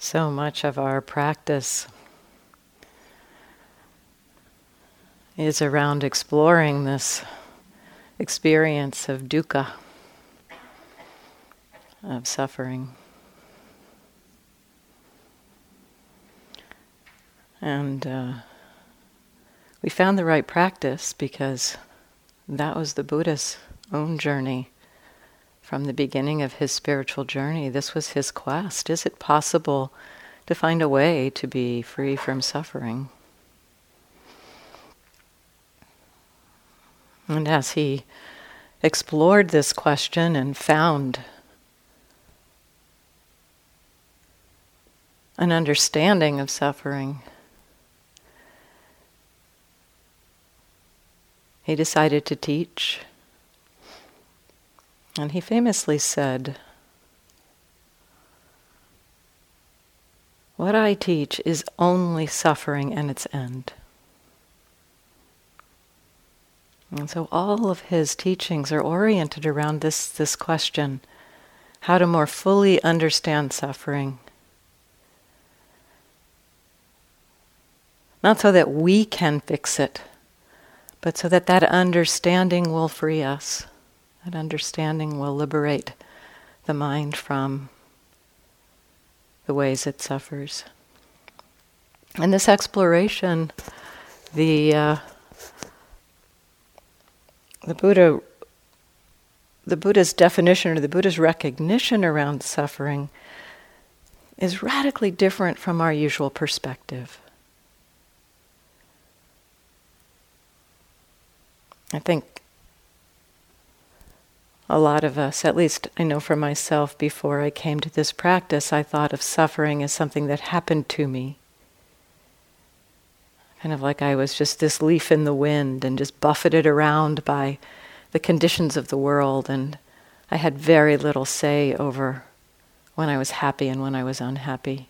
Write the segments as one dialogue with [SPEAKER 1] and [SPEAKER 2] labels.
[SPEAKER 1] So much of our practice is around exploring this experience of dukkha, of suffering. And uh, we found the right practice because that was the Buddha's own journey from the beginning of his spiritual journey. This was his quest. Is it possible to find a way to be free from suffering? And as he explored this question and found an understanding of suffering, he decided to teach. And he famously said, What I teach is only suffering and its end. And so all of his teachings are oriented around this, this question how to more fully understand suffering. Not so that we can fix it, but so that that understanding will free us. That understanding will liberate the mind from the ways it suffers. And this exploration, the uh, the Buddha, the Buddha's definition or the Buddha's recognition around suffering is radically different from our usual perspective. I think a lot of us, at least I know for myself before I came to this practice, I thought of suffering as something that happened to me. Kind of like I was just this leaf in the wind and just buffeted around by the conditions of the world, and I had very little say over when I was happy and when I was unhappy.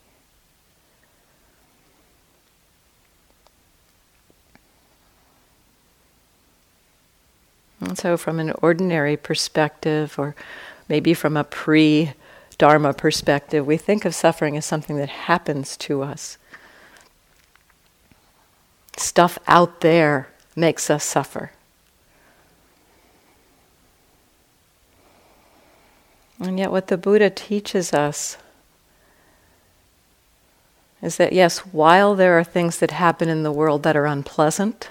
[SPEAKER 1] And so, from an ordinary perspective, or maybe from a pre Dharma perspective, we think of suffering as something that happens to us stuff out there makes us suffer. And yet, what the Buddha teaches us is that, yes, while there are things that happen in the world that are unpleasant,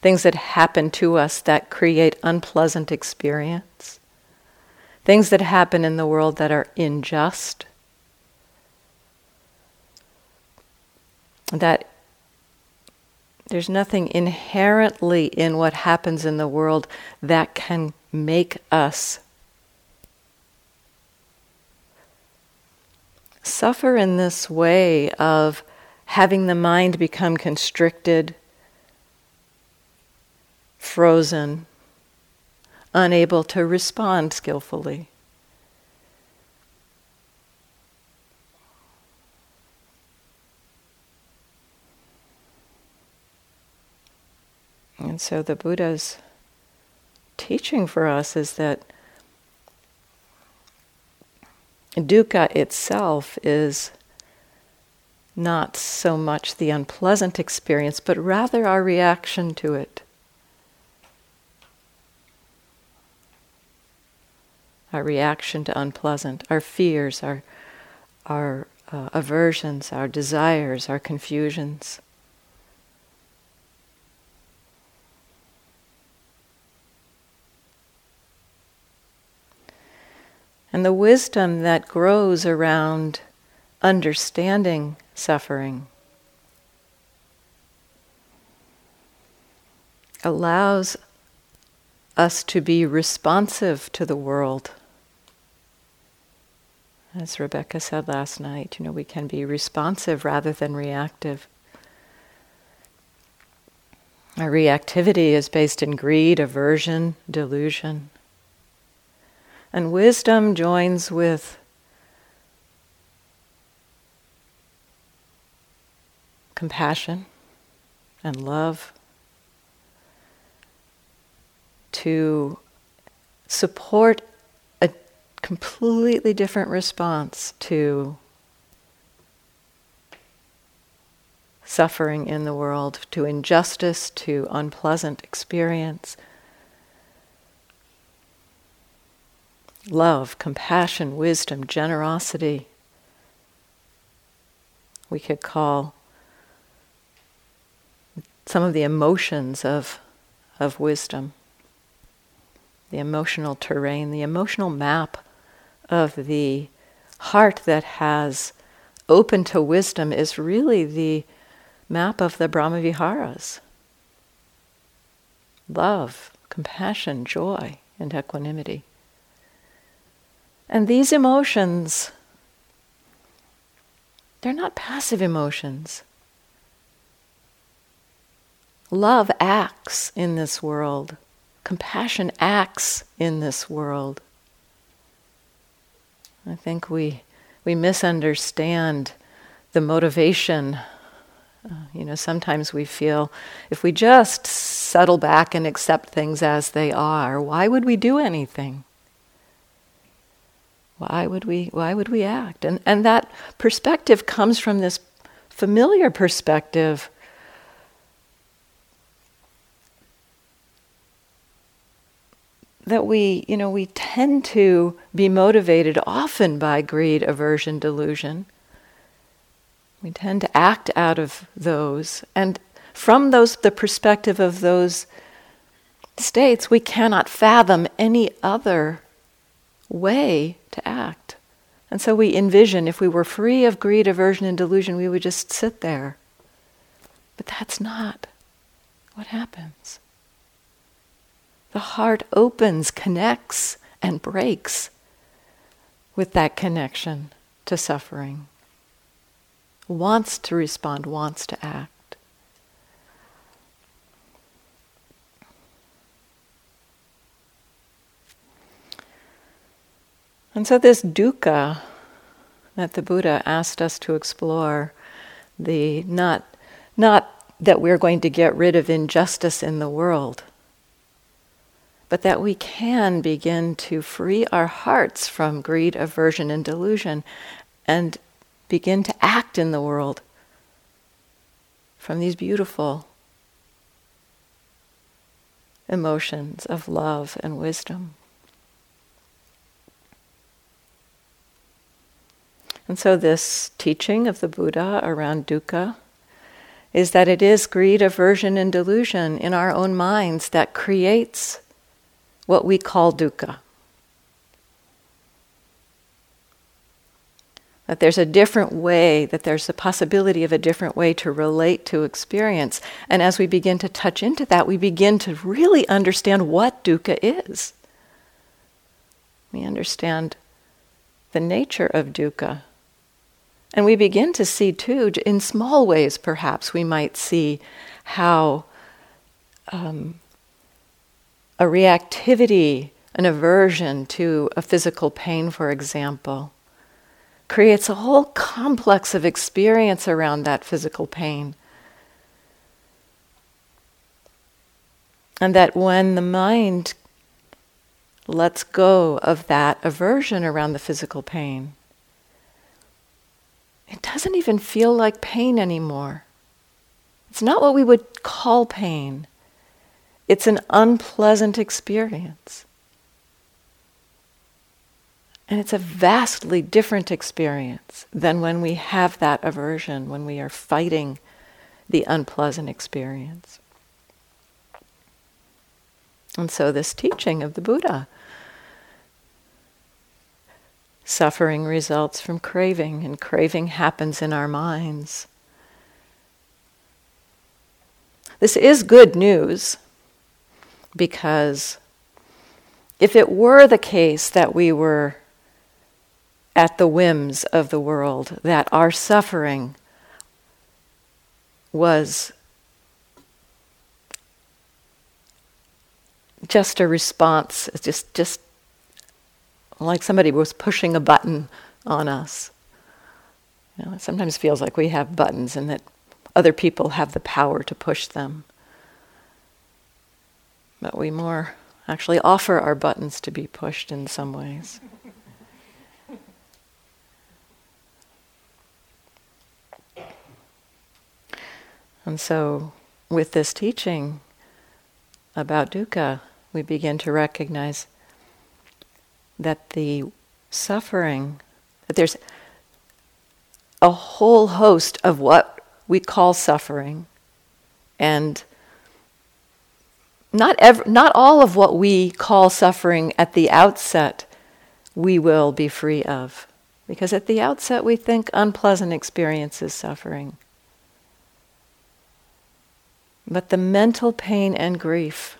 [SPEAKER 1] things that happen to us that create unpleasant experience, things that happen in the world that are unjust, that there's nothing inherently in what happens in the world that can make us suffer in this way of having the mind become constricted, frozen, unable to respond skillfully. And so the Buddha's teaching for us is that dukkha itself is not so much the unpleasant experience, but rather our reaction to it. Our reaction to unpleasant, our fears, our, our uh, aversions, our desires, our confusions. and the wisdom that grows around understanding suffering allows us to be responsive to the world. As Rebecca said last night, you know, we can be responsive rather than reactive. Our reactivity is based in greed, aversion, delusion. And wisdom joins with compassion and love to support completely different response to suffering in the world, to injustice, to unpleasant experience. Love, compassion, wisdom, generosity. We could call some of the emotions of, of wisdom, the emotional terrain, the emotional map of the heart that has open to wisdom is really the map of the Brahmaviharas. Love, compassion, joy, and equanimity. And these emotions, they're not passive emotions. Love acts in this world. Compassion acts in this world. I think we, we misunderstand the motivation. Uh, you know, sometimes we feel if we just settle back and accept things as they are, why would we do anything? Why would we, why would we act? And, and that perspective comes from this familiar perspective that we, you know, we tend to be motivated often by greed, aversion, delusion. We tend to act out of those. And from those the perspective of those states, we cannot fathom any other way to act. And so we envision if we were free of greed, aversion, and delusion, we would just sit there. But that's not what happens. The heart opens, connects, and breaks with that connection to suffering. Wants to respond, wants to act. And so, this dukkha that the Buddha asked us to explore, the not, not that we're going to get rid of injustice in the world, but that we can begin to free our hearts from greed, aversion, and delusion and begin to act in the world from these beautiful emotions of love and wisdom. And so, this teaching of the Buddha around dukkha is that it is greed, aversion, and delusion in our own minds that creates what we call dukkha. That there's a different way, that there's a possibility of a different way to relate to experience. And as we begin to touch into that, we begin to really understand what dukkha is. We understand the nature of dukkha. And we begin to see, too, in small ways perhaps, we might see how um, a reactivity, an aversion to a physical pain, for example, creates a whole complex of experience around that physical pain. And that when the mind lets go of that aversion around the physical pain, it doesn't even feel like pain anymore. It's not what we would call pain. It's an unpleasant experience. And it's a vastly different experience than when we have that aversion, when we are fighting the unpleasant experience. And so, this teaching of the Buddha suffering results from craving, and craving happens in our minds. This is good news because if it were the case that we were at the whims of the world, that our suffering was just a response, just, just like somebody was pushing a button on us. You know, it sometimes feels like we have buttons and that other people have the power to push them but we more actually offer our buttons to be pushed in some ways. And so, with this teaching about dukkha, we begin to recognize that the suffering, that there's a whole host of what we call suffering, and not ev- not all of what we call suffering at the outset we will be free of. Because at the outset we think unpleasant experience is suffering. But the mental pain and grief,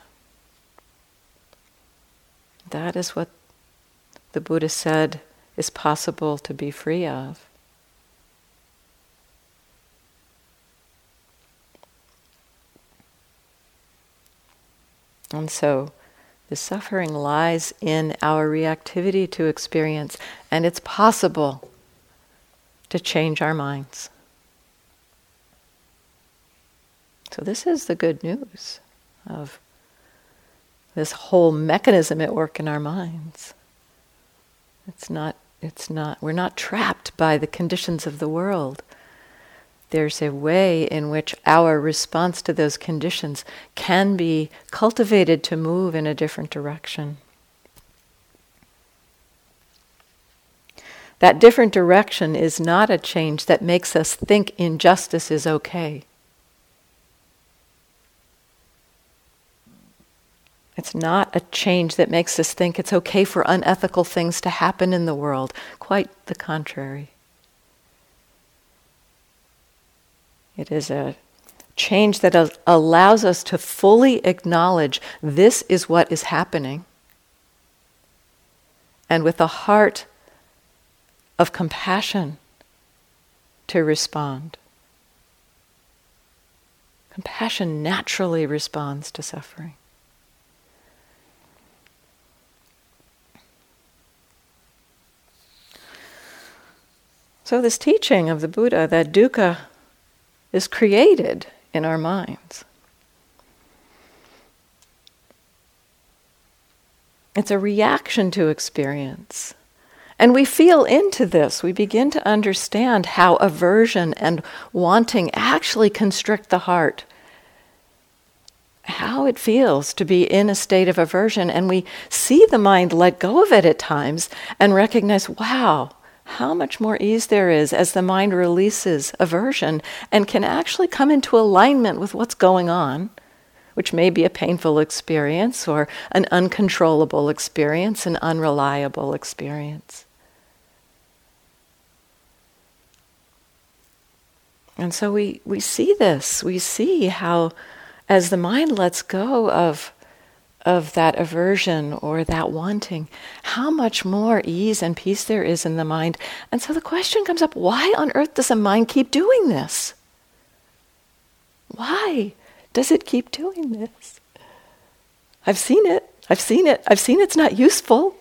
[SPEAKER 1] that is what the Buddha said is possible to be free of. And so the suffering lies in our reactivity to experience, and it's possible to change our minds. So, this is the good news of this whole mechanism at work in our minds. It's not, it's not, we're not trapped by the conditions of the world there's a way in which our response to those conditions can be cultivated to move in a different direction. That different direction is not a change that makes us think injustice is okay. It's not a change that makes us think it's okay for unethical things to happen in the world. Quite the contrary. It is a change that allows us to fully acknowledge this is what is happening. And with a heart of compassion to respond. Compassion naturally responds to suffering. So, this teaching of the Buddha that dukkha is created in our minds. It's a reaction to experience. And we feel into this. We begin to understand how aversion and wanting actually constrict the heart. How it feels to be in a state of aversion. And we see the mind let go of it at times and recognize wow, how much more ease there is as the mind releases aversion and can actually come into alignment with what's going on, which may be a painful experience or an uncontrollable experience, an unreliable experience. And so we, we see this. We see how, as the mind lets go of of that aversion or that wanting, how much more ease and peace there is in the mind. And so the question comes up why on earth does a mind keep doing this? Why does it keep doing this? I've seen it. I've seen it. I've seen it's not useful.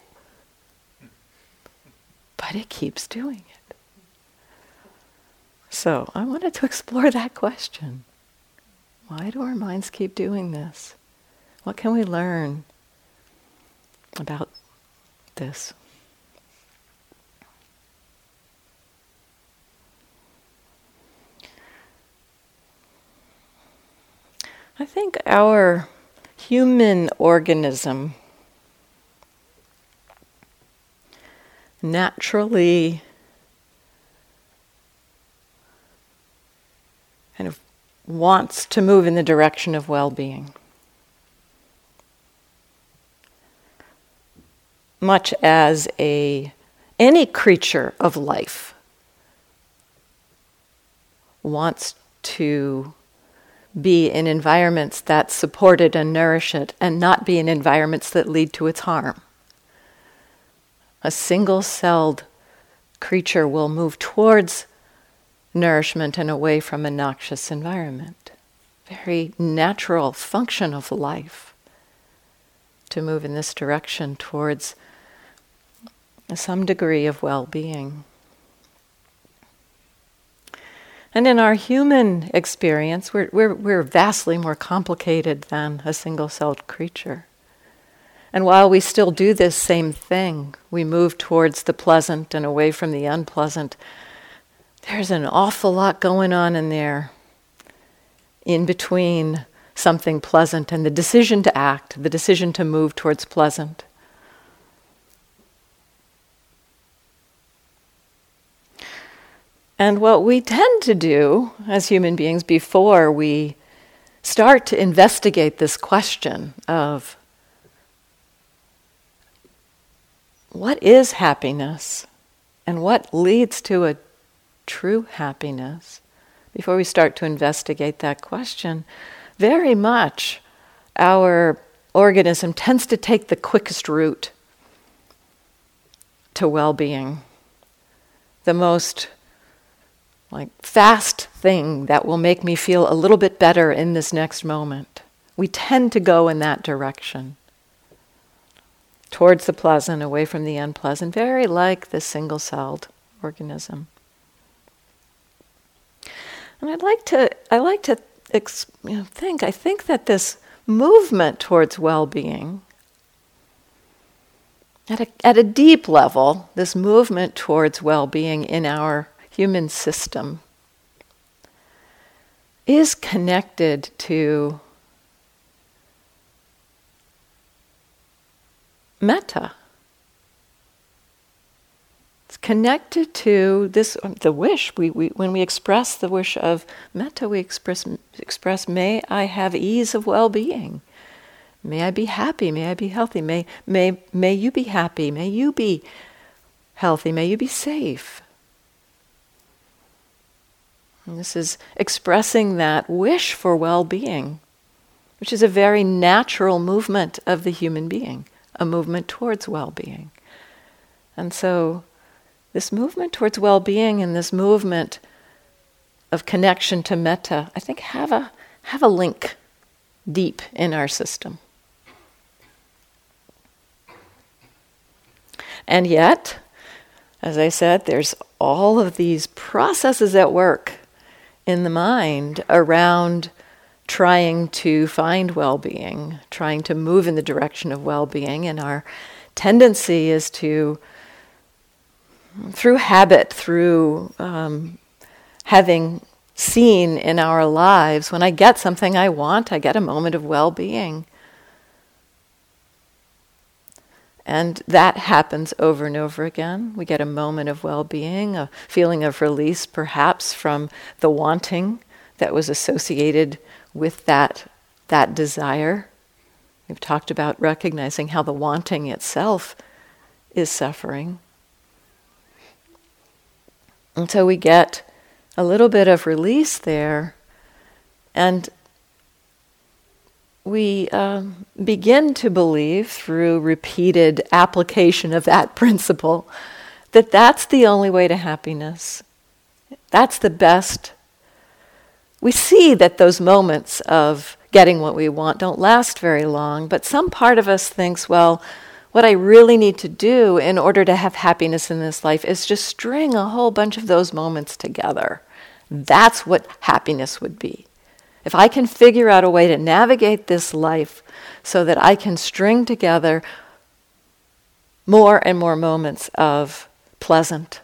[SPEAKER 1] But it keeps doing it. So I wanted to explore that question. Why do our minds keep doing this? What can we learn about this? I think our human organism naturally kind of wants to move in the direction of well being. Much as a any creature of life wants to be in environments that support it and nourish it and not be in environments that lead to its harm. A single celled creature will move towards nourishment and away from a noxious environment. Very natural function of life to move in this direction towards some degree of well being. And in our human experience, we're, we're, we're vastly more complicated than a single celled creature. And while we still do this same thing, we move towards the pleasant and away from the unpleasant, there's an awful lot going on in there in between something pleasant and the decision to act, the decision to move towards pleasant. And what we tend to do as human beings before we start to investigate this question of what is happiness and what leads to a true happiness, before we start to investigate that question, very much our organism tends to take the quickest route to well being, the most like fast thing that will make me feel a little bit better in this next moment. We tend to go in that direction towards the pleasant, away from the unpleasant, very like the single celled organism. And I'd like to, I like to ex, you know, think, I think that this movement towards well being, at a, at a deep level, this movement towards well being in our human system is connected to metta. It's connected to this um, the wish. We, we when we express the wish of metta, we express express may I have ease of well-being. May I be happy, may I be healthy, may may may you be happy, may you be healthy, may you be safe. This is expressing that wish for well being, which is a very natural movement of the human being, a movement towards well being. And so, this movement towards well being and this movement of connection to metta, I think, have a, have a link deep in our system. And yet, as I said, there's all of these processes at work in the mind around trying to find well being, trying to move in the direction of well being. And our tendency is to, through habit, through um, having seen in our lives, when I get something I want, I get a moment of well being. And that happens over and over again. We get a moment of well being, a feeling of release, perhaps from the wanting that was associated with that, that desire. We've talked about recognizing how the wanting itself is suffering. And so we get a little bit of release there. And we um, begin to believe through repeated application of that principle that that's the only way to happiness. That's the best. We see that those moments of getting what we want don't last very long, but some part of us thinks, well, what I really need to do in order to have happiness in this life is just string a whole bunch of those moments together. That's what happiness would be. If I can figure out a way to navigate this life so that I can string together more and more moments of pleasant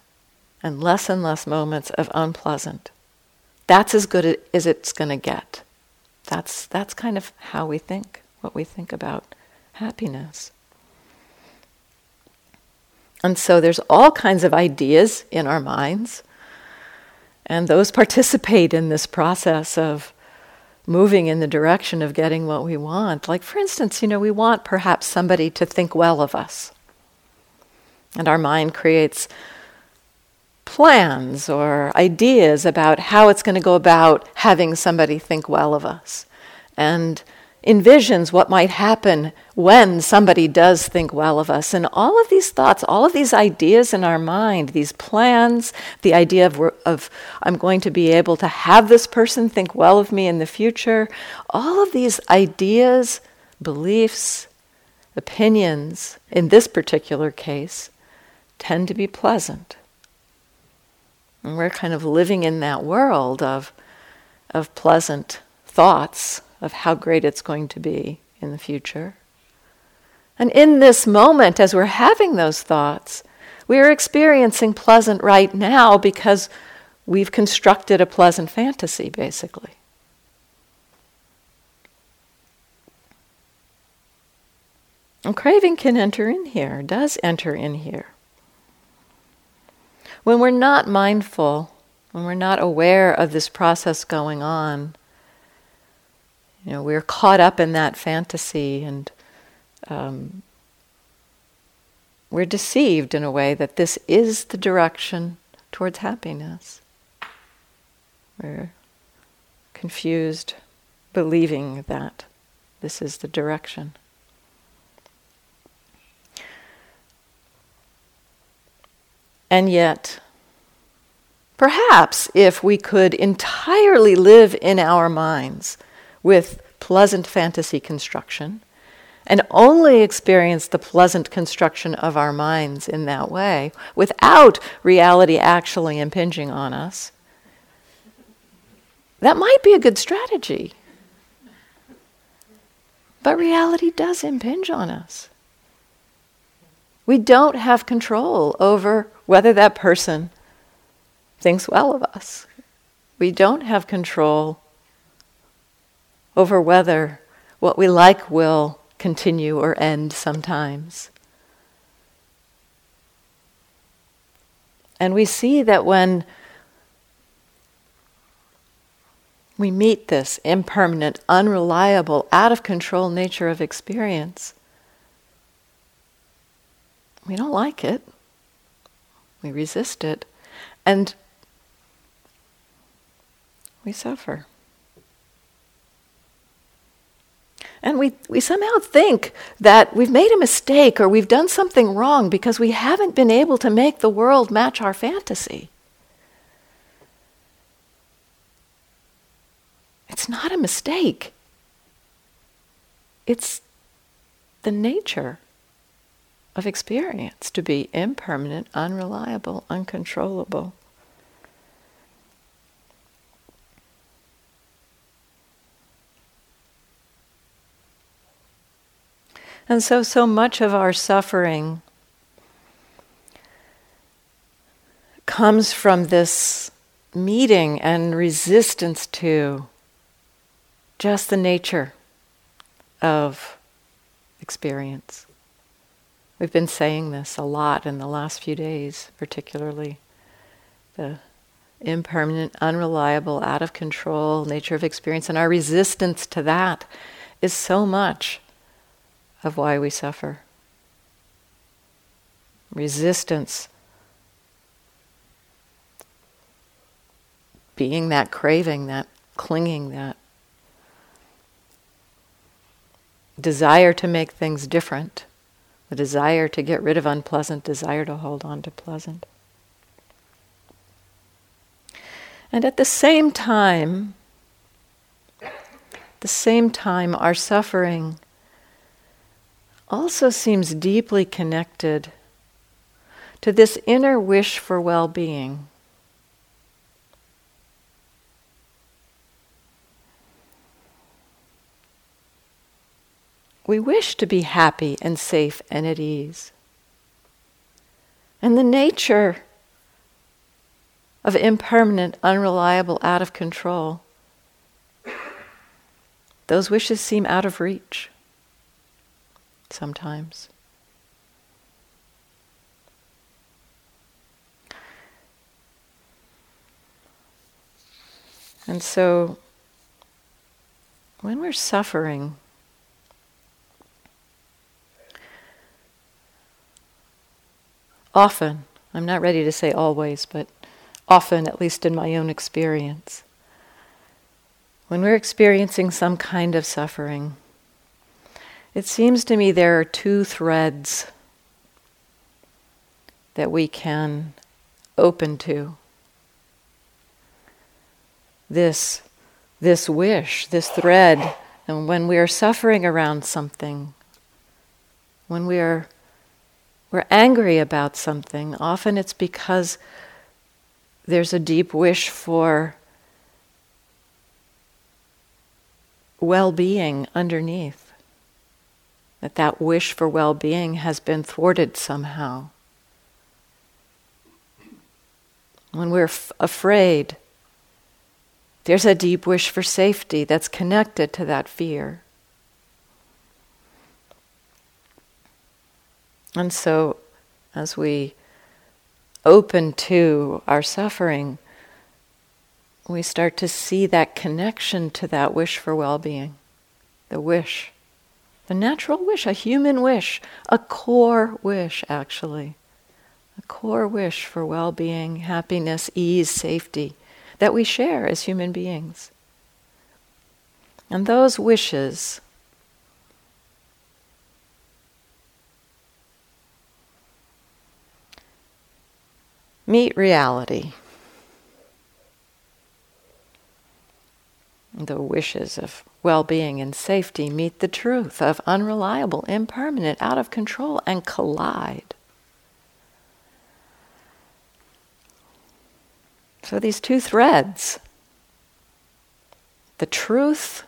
[SPEAKER 1] and less and less moments of unpleasant, that's as good as it's going to get. That's, that's kind of how we think, what we think about happiness. And so there's all kinds of ideas in our minds, and those participate in this process of moving in the direction of getting what we want. Like, for instance, you know, we want perhaps somebody to think well of us. And our mind creates plans or ideas about how it's going to go about having somebody think well of us. And envisions what might happen when somebody does think well of us. And all of these thoughts, all of these ideas in our mind, these plans, the idea of, of I'm going to be able to have this person think well of me in the future, all of these ideas, beliefs, opinions, in this particular case, tend to be pleasant. And we're kind of living in that world of, of pleasant thoughts of how great it's going to be in the future. And in this moment, as we're having those thoughts, we are experiencing pleasant right now because we've constructed a pleasant fantasy, basically. And craving can enter in here, does enter in here. When we're not mindful, when we're not aware of this process going on, you know, we're caught up in that fantasy and um, we're deceived in a way that this is the direction towards happiness. We're confused, believing that this is the direction. And yet, perhaps if we could entirely live in our minds with pleasant fantasy construction and only experience the pleasant construction of our minds in that way without reality actually impinging on us, that might be a good strategy. But reality does impinge on us. We don't have control over whether that person thinks well of us. We don't have control over whether what we like will continue or end sometimes. And we see that when we meet this impermanent, unreliable, out of control nature of experience, we don't like it. We resist it. And we suffer. And we, we somehow think that we've made a mistake or we've done something wrong because we haven't been able to make the world match our fantasy. It's not a mistake, it's the nature of experience to be impermanent, unreliable, uncontrollable. And so, so much of our suffering comes from this meeting and resistance to just the nature of experience. We've been saying this a lot in the last few days, particularly the impermanent, unreliable, out of control nature of experience, and our resistance to that is so much of why we suffer. Resistance being that craving, that clinging, that desire to make things different, the desire to get rid of unpleasant, desire to hold on to pleasant. And at the same time, the same time, our suffering also seems deeply connected to this inner wish for well being. We wish to be happy and safe and at ease. And the nature of impermanent, unreliable, out of control, those wishes seem out of reach sometimes. And so, when we're suffering, often, I'm not ready to say always, but often, at least in my own experience, when we're experiencing some kind of suffering, it seems to me there are two threads that we can open to. This, this wish, this thread, and when we are suffering around something, when we are we're angry about something, often it's because there's a deep wish for well being underneath that that wish for well-being has been thwarted somehow. When we're f- afraid, there's a deep wish for safety that's connected to that fear. And so, as we open to our suffering, we start to see that connection to that wish for well being. The wish. The natural wish, a human wish, a core wish, actually. A core wish for well being, happiness, ease, safety that we share as human beings. And those wishes meet reality. The wishes of well being and safety meet the truth of unreliable, impermanent, out of control, and collide. So these two threads, the truth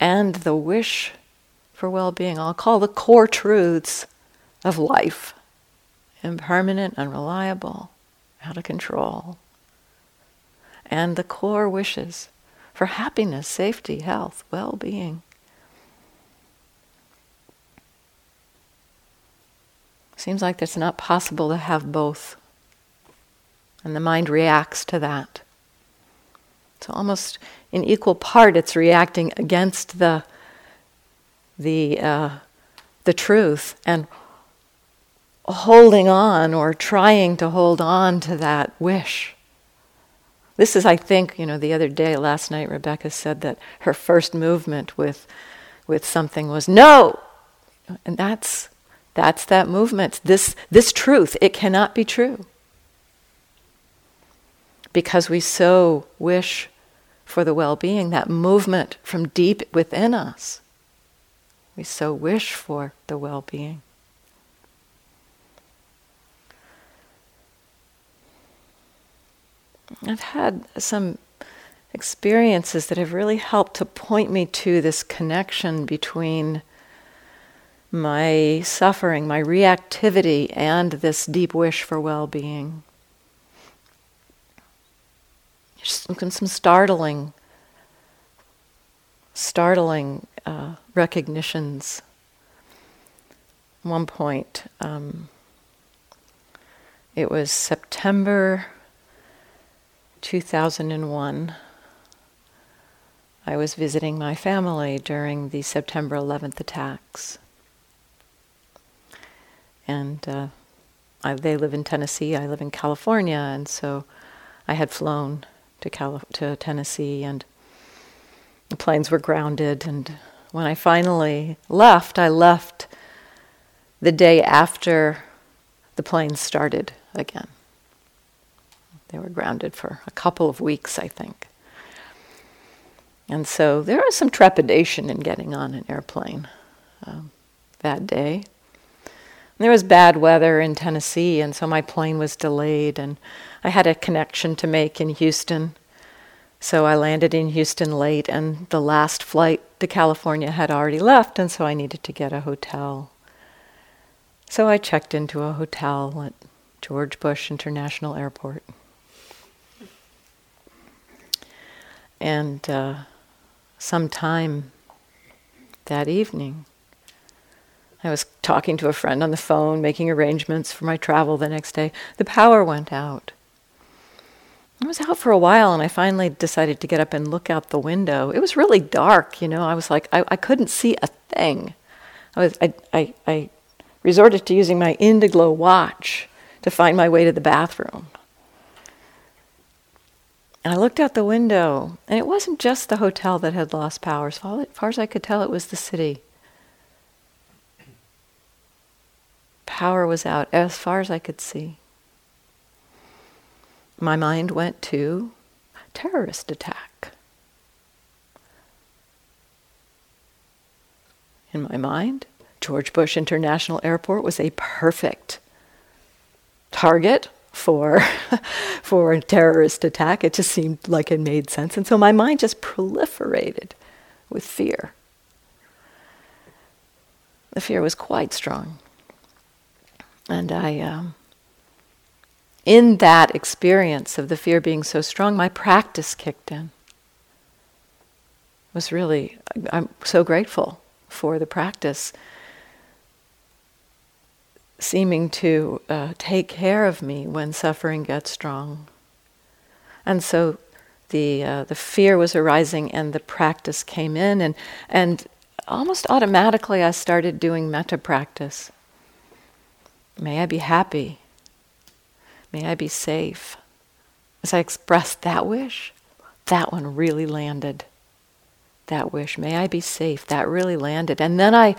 [SPEAKER 1] and the wish for well being, I'll call the core truths of life impermanent, unreliable, out of control. And the core wishes for happiness, safety, health, well being. Seems like it's not possible to have both. And the mind reacts to that. So almost in equal part, it's reacting against the the uh, the truth and holding on or trying to hold on to that wish. This is, I think, you know, the other day, last night, Rebecca said that her first movement with, with something was no, and that's that's that movement. This this truth, it cannot be true because we so wish for the well-being, that movement from deep within us. We so wish for the well-being. I've had some experiences that have really helped to point me to this connection between my suffering, my reactivity, and this deep wish for well being. Some, startling, startling uh, recognitions. one point, um, it was September 2001, I was visiting my family during the September 11th attacks. And uh, I, they live in Tennessee, I live in California, and so I had flown to, Cali- to Tennessee, and the planes were grounded. And when I finally left, I left the day after the planes started again. They were grounded for a couple of weeks, I think. And so there was some trepidation in getting on an airplane um, that day. And there was bad weather in Tennessee, and so my plane was delayed, and I had a connection to make in Houston. So I landed in Houston late, and the last flight to California had already left, and so I needed to get a hotel. So I checked into a hotel at George Bush International Airport. And uh, sometime that evening, I was talking to a friend on the phone, making arrangements for my travel the next day. The power went out. I was out for a while and I finally decided to get up and look out the window. It was really dark, you know. I was like, I, I couldn't see a thing. I, was, I, I, I resorted to using my Indiglo watch to find my way to the bathroom. And I looked out the window, and it wasn't just the hotel that had lost power. As far as I could tell, it was the city. Power was out as far as I could see. My mind went to terrorist attack. In my mind, George Bush International Airport was a perfect target for for a terrorist attack. It just seemed like it made sense, and so my mind just proliferated with fear. The fear was quite strong, and I. Um, in that experience of the fear being so strong, my practice kicked in. Was really, I'm so grateful for the practice seeming to uh, take care of me when suffering gets strong. And so the, uh, the fear was arising and the practice came in, and, and almost automatically I started doing metta practice. May I be happy. May I be safe. As I expressed that wish, that one really landed. That wish, may I be safe, that really landed. And then I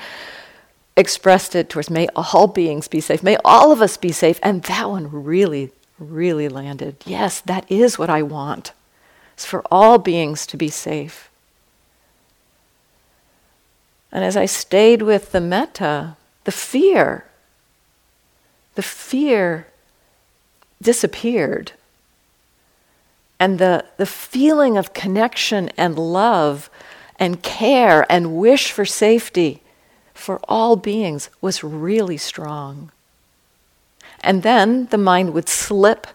[SPEAKER 1] expressed it towards may all beings be safe, may all of us be safe. And that one really, really landed. Yes, that is what I want. It's for all beings to be safe. And as I stayed with the metta, the fear, the fear disappeared. And the, the feeling of connection and love and care and wish for safety for all beings was really strong. And then the mind would slip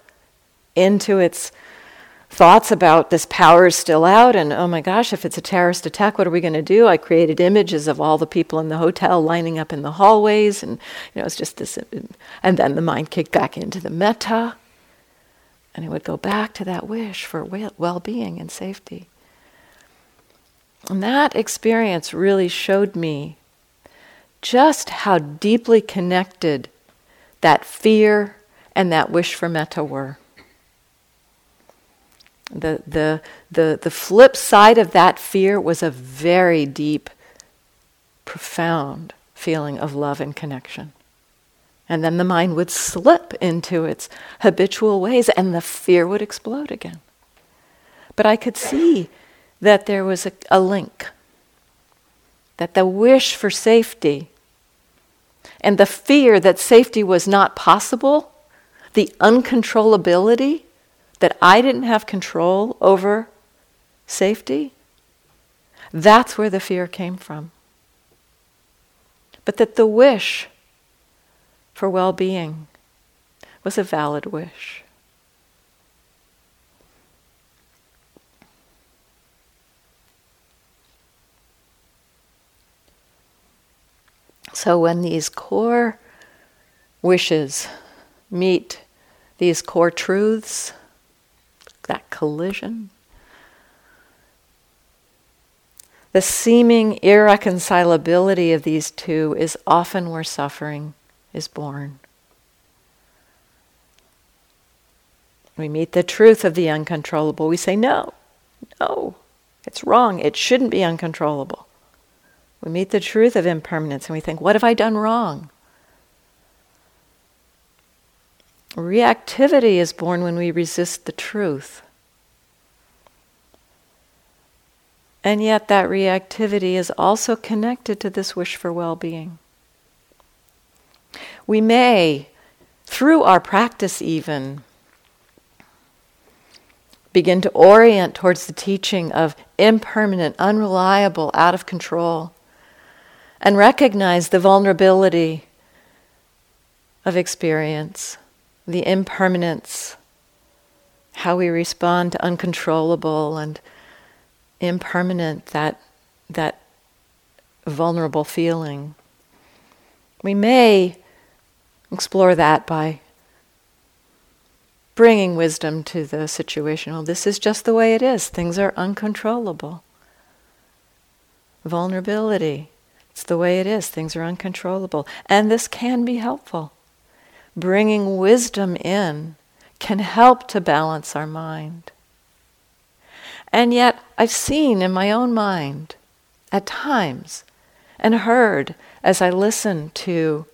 [SPEAKER 1] into its thoughts about this power is still out and oh my gosh if it's a terrorist attack what are we going to do? I created images of all the people in the hotel lining up in the hallways and you know it's just this and then the mind kicked back into the metta and it would go back to that wish for well-being and safety. And that experience really showed me just how deeply connected that fear and that wish for metta were the, the, the, the flip side of that fear was a very deep, profound feeling of love and connection. And then the mind would slip into its habitual ways and the fear would explode again. But I could see that there was a, a link, that the wish for safety and the fear that safety was not possible, the uncontrollability that I didn't have control over safety, that's where the fear came from. But that the wish for well being was a valid wish. So when these core wishes meet these core truths, that collision. The seeming irreconcilability of these two is often where suffering is born. We meet the truth of the uncontrollable. We say, no, no, it's wrong. It shouldn't be uncontrollable. We meet the truth of impermanence and we think, what have I done wrong? Reactivity is born when we resist the truth. And yet, that reactivity is also connected to this wish for well being. We may, through our practice even, begin to orient towards the teaching of impermanent, unreliable, out of control, and recognize the vulnerability of experience the impermanence, how we respond to uncontrollable and impermanent, that, that vulnerable feeling. We may explore that by bringing wisdom to the situation. Well, this is just the way it is. Things are uncontrollable. Vulnerability. It's the way it is. Things are uncontrollable. And this can be helpful bringing wisdom in can help to balance our mind. And yet, I've seen in my own mind at times and heard as I listen to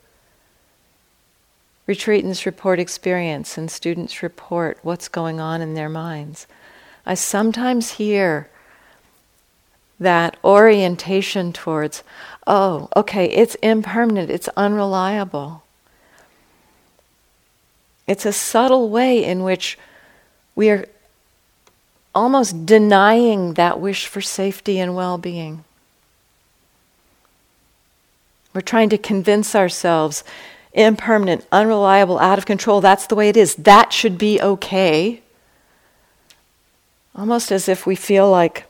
[SPEAKER 1] retreatants report experience and students report what's going on in their minds. I sometimes hear that orientation towards, oh, okay, it's impermanent, it's unreliable. It's a subtle way in which we are almost denying that wish for safety and well being. We're trying to convince ourselves impermanent, unreliable, out of control, that's the way it is. That should be okay. Almost as if we feel like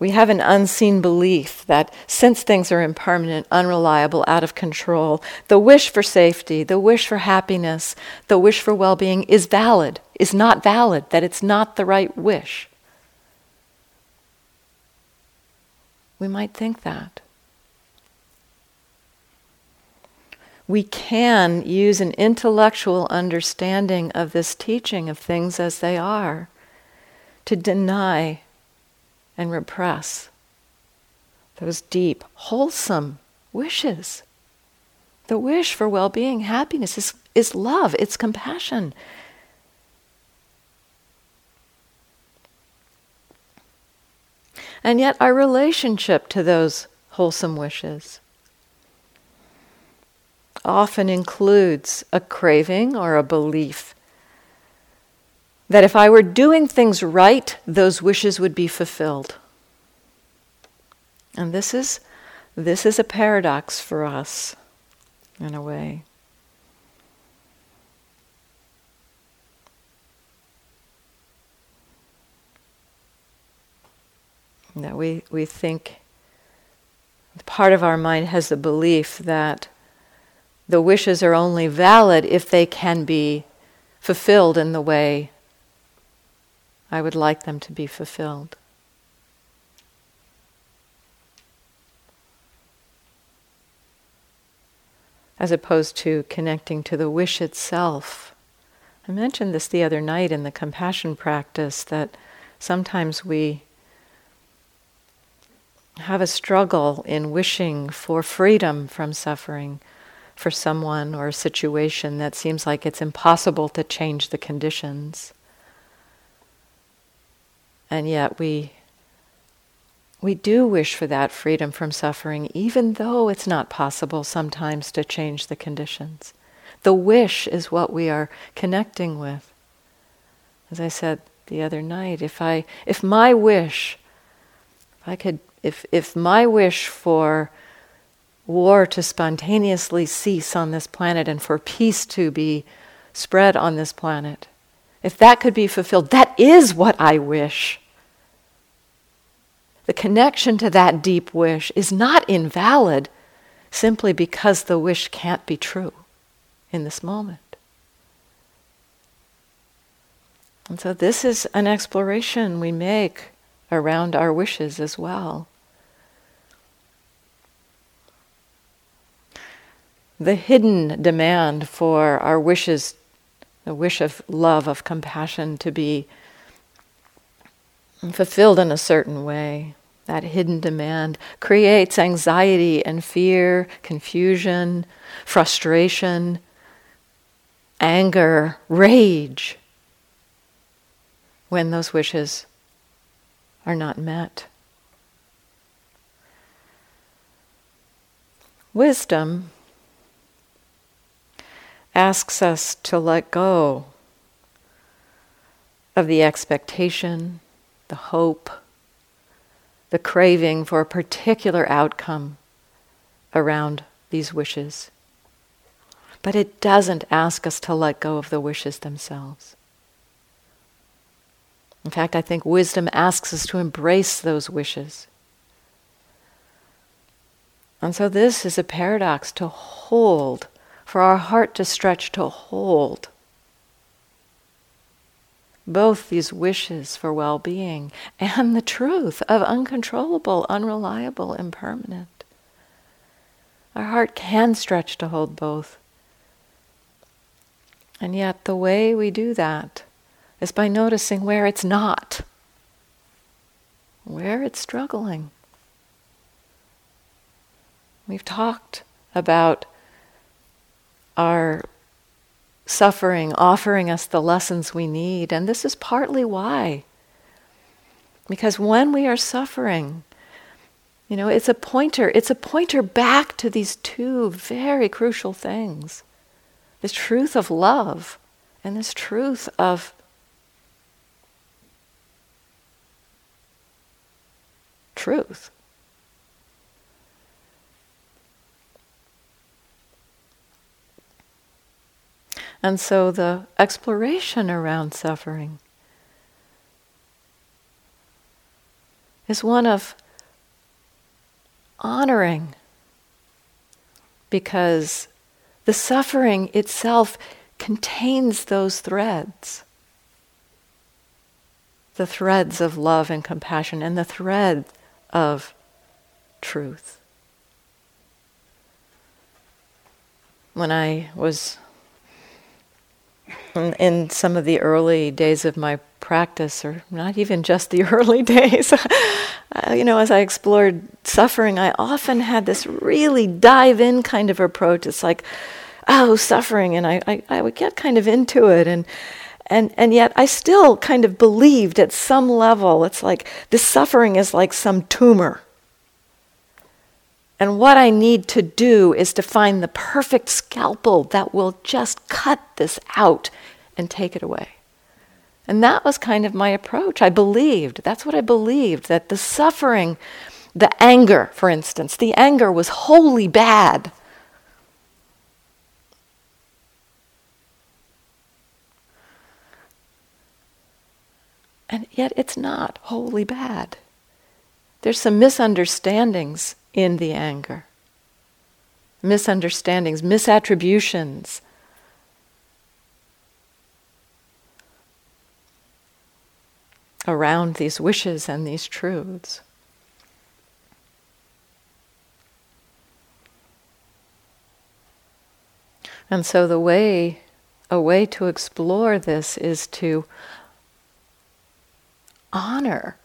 [SPEAKER 1] We have an unseen belief that since things are impermanent, unreliable, out of control, the wish for safety, the wish for happiness, the wish for well being is valid, is not valid, that it's not the right wish. We might think that. We can use an intellectual understanding of this teaching of things as they are to deny and repress those deep, wholesome wishes. The wish for well being, happiness is, is love, it's compassion. And yet, our relationship to those wholesome wishes often includes a craving or a belief that if I were doing things right, those wishes would be fulfilled. And this is, this is a paradox for us, in a way. That we, we think part of our mind has the belief that the wishes are only valid if they can be fulfilled in the way I would like them to be fulfilled. As opposed to connecting to the wish itself. I mentioned this the other night in the compassion practice that sometimes we have a struggle in wishing for freedom from suffering for someone or a situation that seems like it's impossible to change the conditions and yet we we do wish for that freedom from suffering, even though it's not possible sometimes to change the conditions. The wish is what we are connecting with. As I said the other night, if I if my wish if I could if if my wish for war to spontaneously cease on this planet and for peace to be spread on this planet, if that could be fulfilled, that is what I wish. The connection to that deep wish is not invalid simply because the wish can't be true in this moment. And so, this is an exploration we make around our wishes as well. The hidden demand for our wishes the wish of love, of compassion to be fulfilled in a certain way, that hidden demand, creates anxiety and fear, confusion, frustration, anger, rage when those wishes are not met. Wisdom asks us to let go of the expectation, the hope, the craving for a particular outcome around these wishes. But it doesn't ask us to let go of the wishes themselves. In fact, I think wisdom asks us to embrace those wishes. And so, this is a paradox to hold for our heart to stretch to hold both these wishes for well being and the truth of uncontrollable, unreliable, impermanent. Our heart can stretch to hold both. And yet, the way we do that is by noticing where it's not, where it's struggling. We've talked about our suffering offering us the lessons we need, and this is partly why. Because when we are suffering, you know, it's a pointer, it's a pointer back to these two very crucial things this truth of love and this truth of truth. And so the exploration around suffering is one of honoring because the suffering itself contains those threads the threads of love and compassion and the thread of truth. When I was Mm, in some of the early days of my practice, or not even just the early days, uh, you know, as I explored suffering, I often had this really dive in kind of approach. It's like, oh, suffering, and I, I, I would get kind of into it, and and, and yet I still kind of believed at some level, it's like this suffering is like some tumor. And what I need to do is to find the perfect scalpel that will just cut this out and take it away. And that was kind of my approach. I believed, that's what I believed, that the suffering, the anger, for instance, the anger was wholly bad. And yet it's not wholly bad. There's some misunderstandings in the anger, misunderstandings, misattributions. Around these wishes and these truths. And so the way, a way to explore this is to honor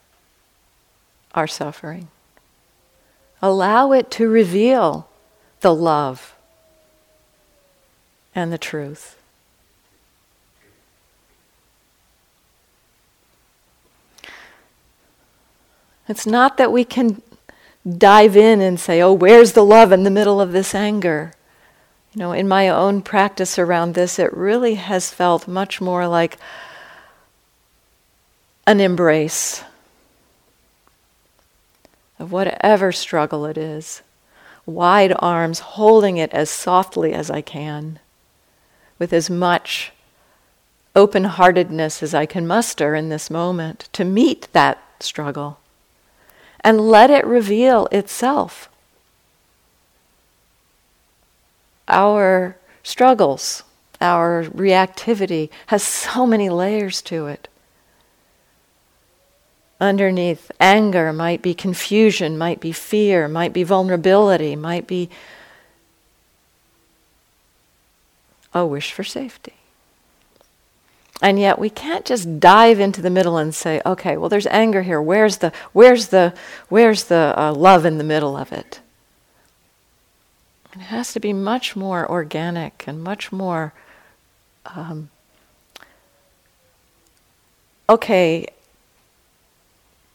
[SPEAKER 1] our suffering. Allow it to reveal the love and the truth. It's not that we can dive in and say, oh, where's the love in the middle of this anger? You know, in my own practice around this, it really has felt much more like, an embrace of whatever struggle it is, wide arms holding it as softly as I can, with as much open heartedness as I can muster in this moment to meet that struggle and let it reveal itself. Our struggles, our reactivity has so many layers to it. Underneath anger might be confusion, might be fear, might be vulnerability, might be a wish for safety. And yet we can't just dive into the middle and say, okay, well there's anger here. Where's the where's the where's the uh, love in the middle of it? It has to be much more organic and much more um, okay,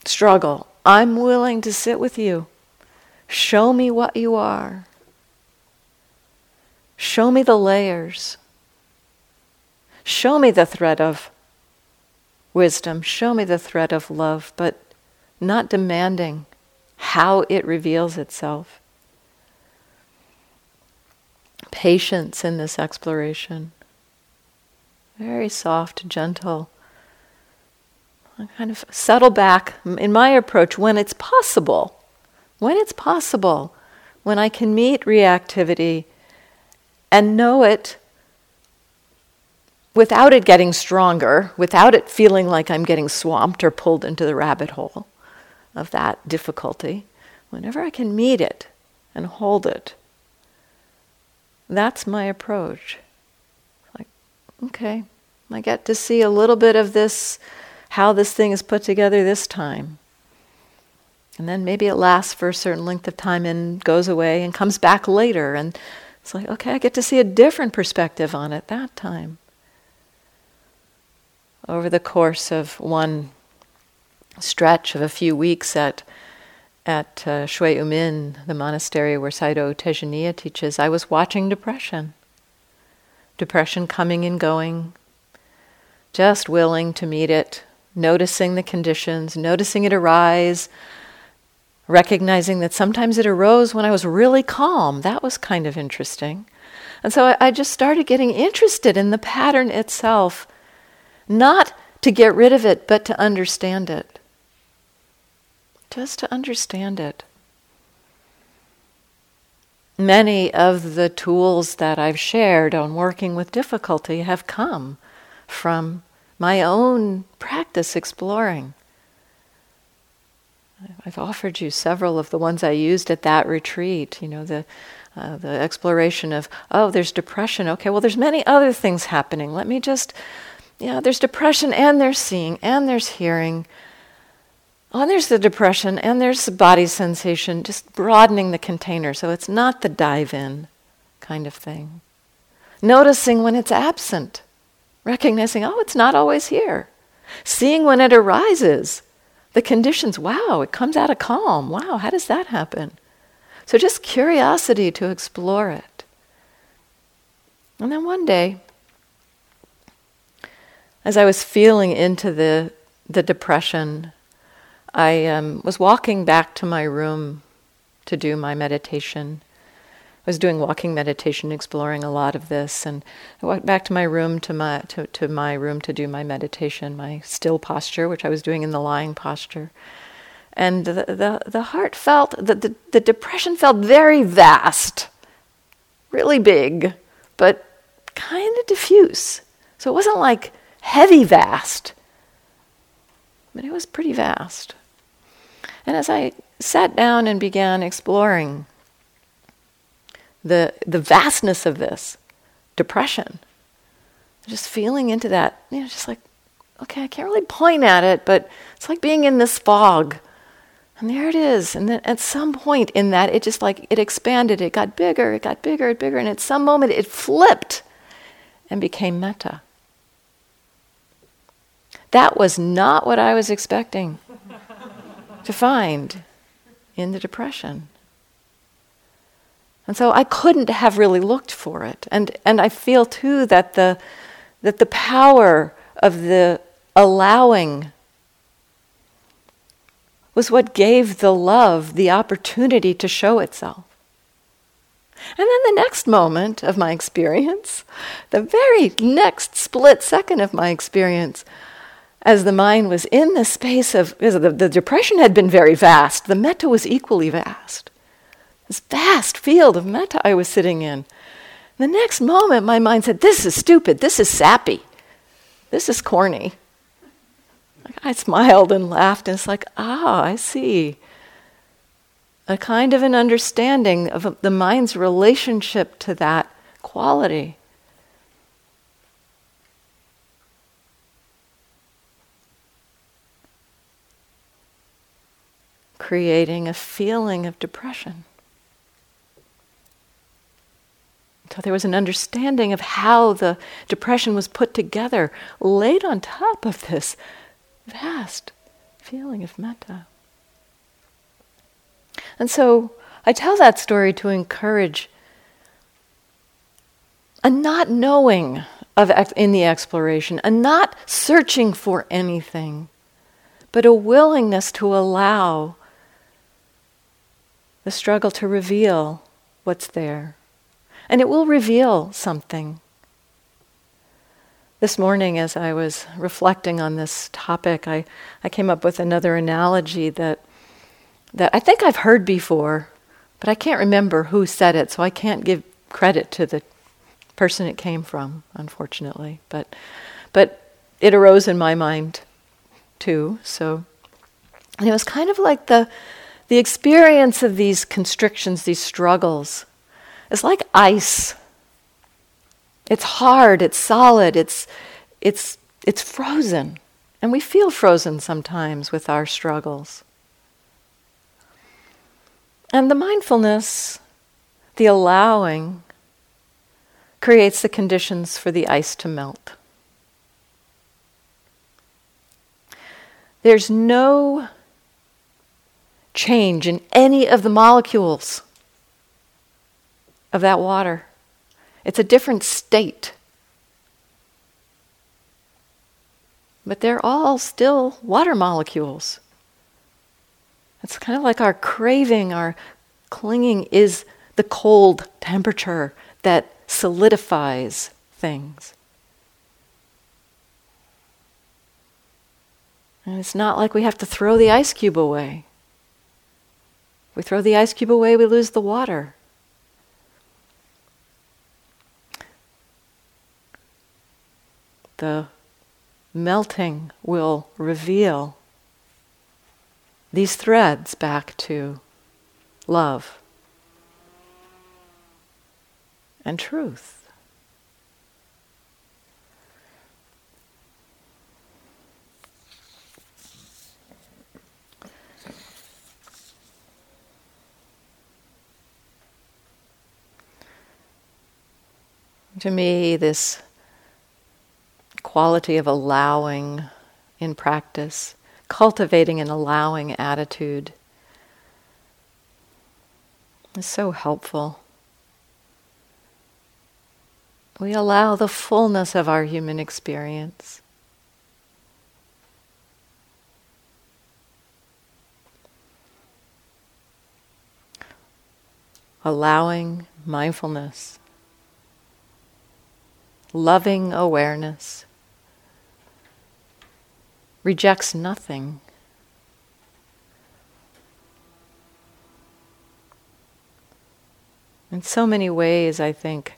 [SPEAKER 1] struggle. I'm willing to sit with you. Show me what you are. Show me the layers. Show me the thread of wisdom. Show me the thread of love, but not demanding how it reveals itself. Patience in this exploration. Very soft, gentle I kind of settle back in my approach when it's possible. When it's possible, when I can meet reactivity and know it without it getting stronger, without it feeling like I'm getting swamped or pulled into the rabbit hole of that difficulty, whenever I can meet it and hold it, that's my approach. Like, okay, I get to see a little bit of this how this thing is put together this time. And then maybe it lasts for a certain length of time and goes away and comes back later. And it's like, okay, I get to see a different perspective on it that time. Over the course of one stretch of a few weeks at at uh, Shwe Oo Min, the monastery where Sayadaw Tejaniya teaches, I was watching depression. Depression coming and going, just willing to meet it, noticing the conditions, noticing it arise, recognizing that sometimes it arose when I was really calm. That was kind of interesting. And so I, I just started getting interested in the pattern itself, not to get rid of it, but to understand it. just to understand it. Many of the tools that I've shared on working with difficulty have come from my own practice exploring. I've offered you several of the ones I used at that retreat. You know, the uh, the exploration of oh, there's depression. Okay, well, there's many other things happening. Let me just, yeah, there's depression and there's seeing and there's hearing. Oh, and there's the depression and there's the body sensation. Just broadening the container so it's not the dive in kind of thing. Noticing when it's absent, recognizing oh, it's not always here. Seeing when it arises the conditions, wow, it comes out of calm. Wow, how does that happen? So just curiosity to explore it. And then one day, as I was feeling into the, the depression, I um, was walking back to my room to do my meditation was doing walking meditation, exploring a lot of this, and I walked back to my room to my to, to my room to do my meditation, my still posture, which I was doing in the lying posture. And the, the, the heart felt, the, the, the depression felt very vast, really big, but kind of diffuse. So it wasn't like heavy vast, but it was pretty vast. And as I sat down and began exploring the, the vastness of this depression. Just feeling into that, you know, just like, okay, I can't really point at it, but it's like being in this fog. And there it is. And then at some point in that, it just like, it expanded, it got bigger, it got bigger, and bigger. And at some moment, it flipped and became metta. That was not what I was expecting to find in the depression. And so I couldn't have really looked for it. And, and I feel too that the, that the power of the allowing was what gave the love the opportunity to show itself. And then the next moment of my experience, the very next split second of my experience, as the mind was in the space of, the, the depression had been very vast, the metta was equally vast this vast field of metta I was sitting in. The next moment, my mind said, This is stupid. This is sappy. This is corny. I smiled and laughed, and it's like, ah, I see. A kind of an understanding of the mind's relationship to that quality. Creating a feeling of depression. So there was an understanding of how the depression was put together, laid on top of this vast feeling of metta. And so I tell that story to encourage a not knowing of in the exploration, a not searching for anything, but a willingness to allow the struggle to reveal what's there and it will reveal something. This morning, as I was reflecting on this topic, I, I came up with another analogy that, that I think I've heard before, but I can't remember who said it, so I can't give credit to the person it came from, unfortunately. But, but it arose in my mind too. So, and it was kind of like the, the experience of these constrictions, these struggles is like ice. It's hard, it's solid, it's, it's, it's frozen. And we feel frozen sometimes with our struggles. And the mindfulness, the allowing, creates the conditions for the ice to melt. There's no change in any of the molecules of that water. It's a different state. But they're all still water molecules. It's kind of like our craving, our clinging is the cold temperature that solidifies things. And it's not like we have to throw the ice cube away. If We throw the ice cube away, we lose the water. The melting will reveal these threads back to love and truth. To me, this quality of allowing in practice, cultivating an allowing attitude, is so helpful. We allow the fullness of our human experience. Allowing mindfulness loving awareness, rejects nothing. In so many ways, I think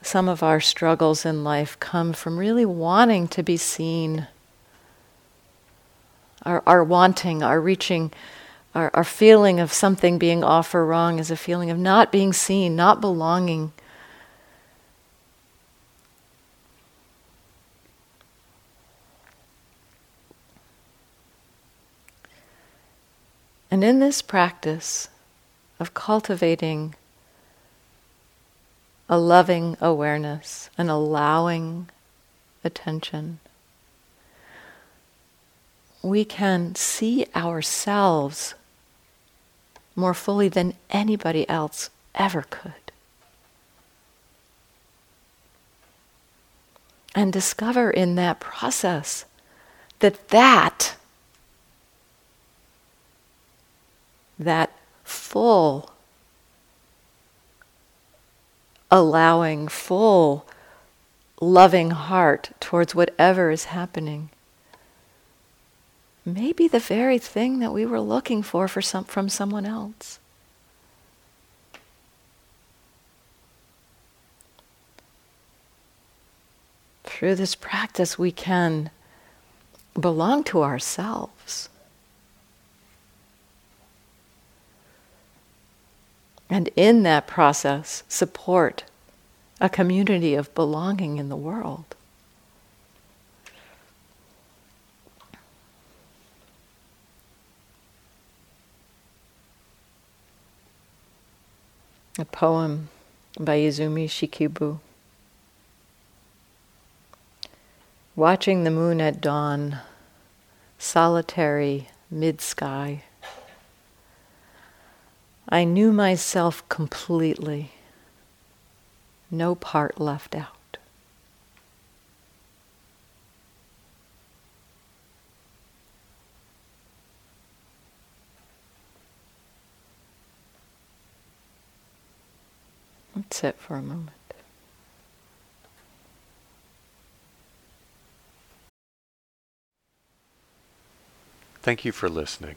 [SPEAKER 1] some of our struggles in life come from really wanting to be seen. Our, our wanting, our reaching, our, our feeling of something being off or wrong is a feeling of not being seen, not belonging. And in this practice of cultivating a loving awareness, an allowing attention, we can see ourselves more fully than anybody else ever could. And discover in that process that that that full allowing, full loving heart towards whatever is happening may be the very thing that we were looking for, for some, from someone else. Through this practice, we can belong to ourselves. And in that process, support a community of belonging in the world. A poem by Izumi Shikibu. Watching the moon at dawn, solitary mid sky. I knew myself completely, no part left out. Let's sit for a moment.
[SPEAKER 2] Thank you for listening.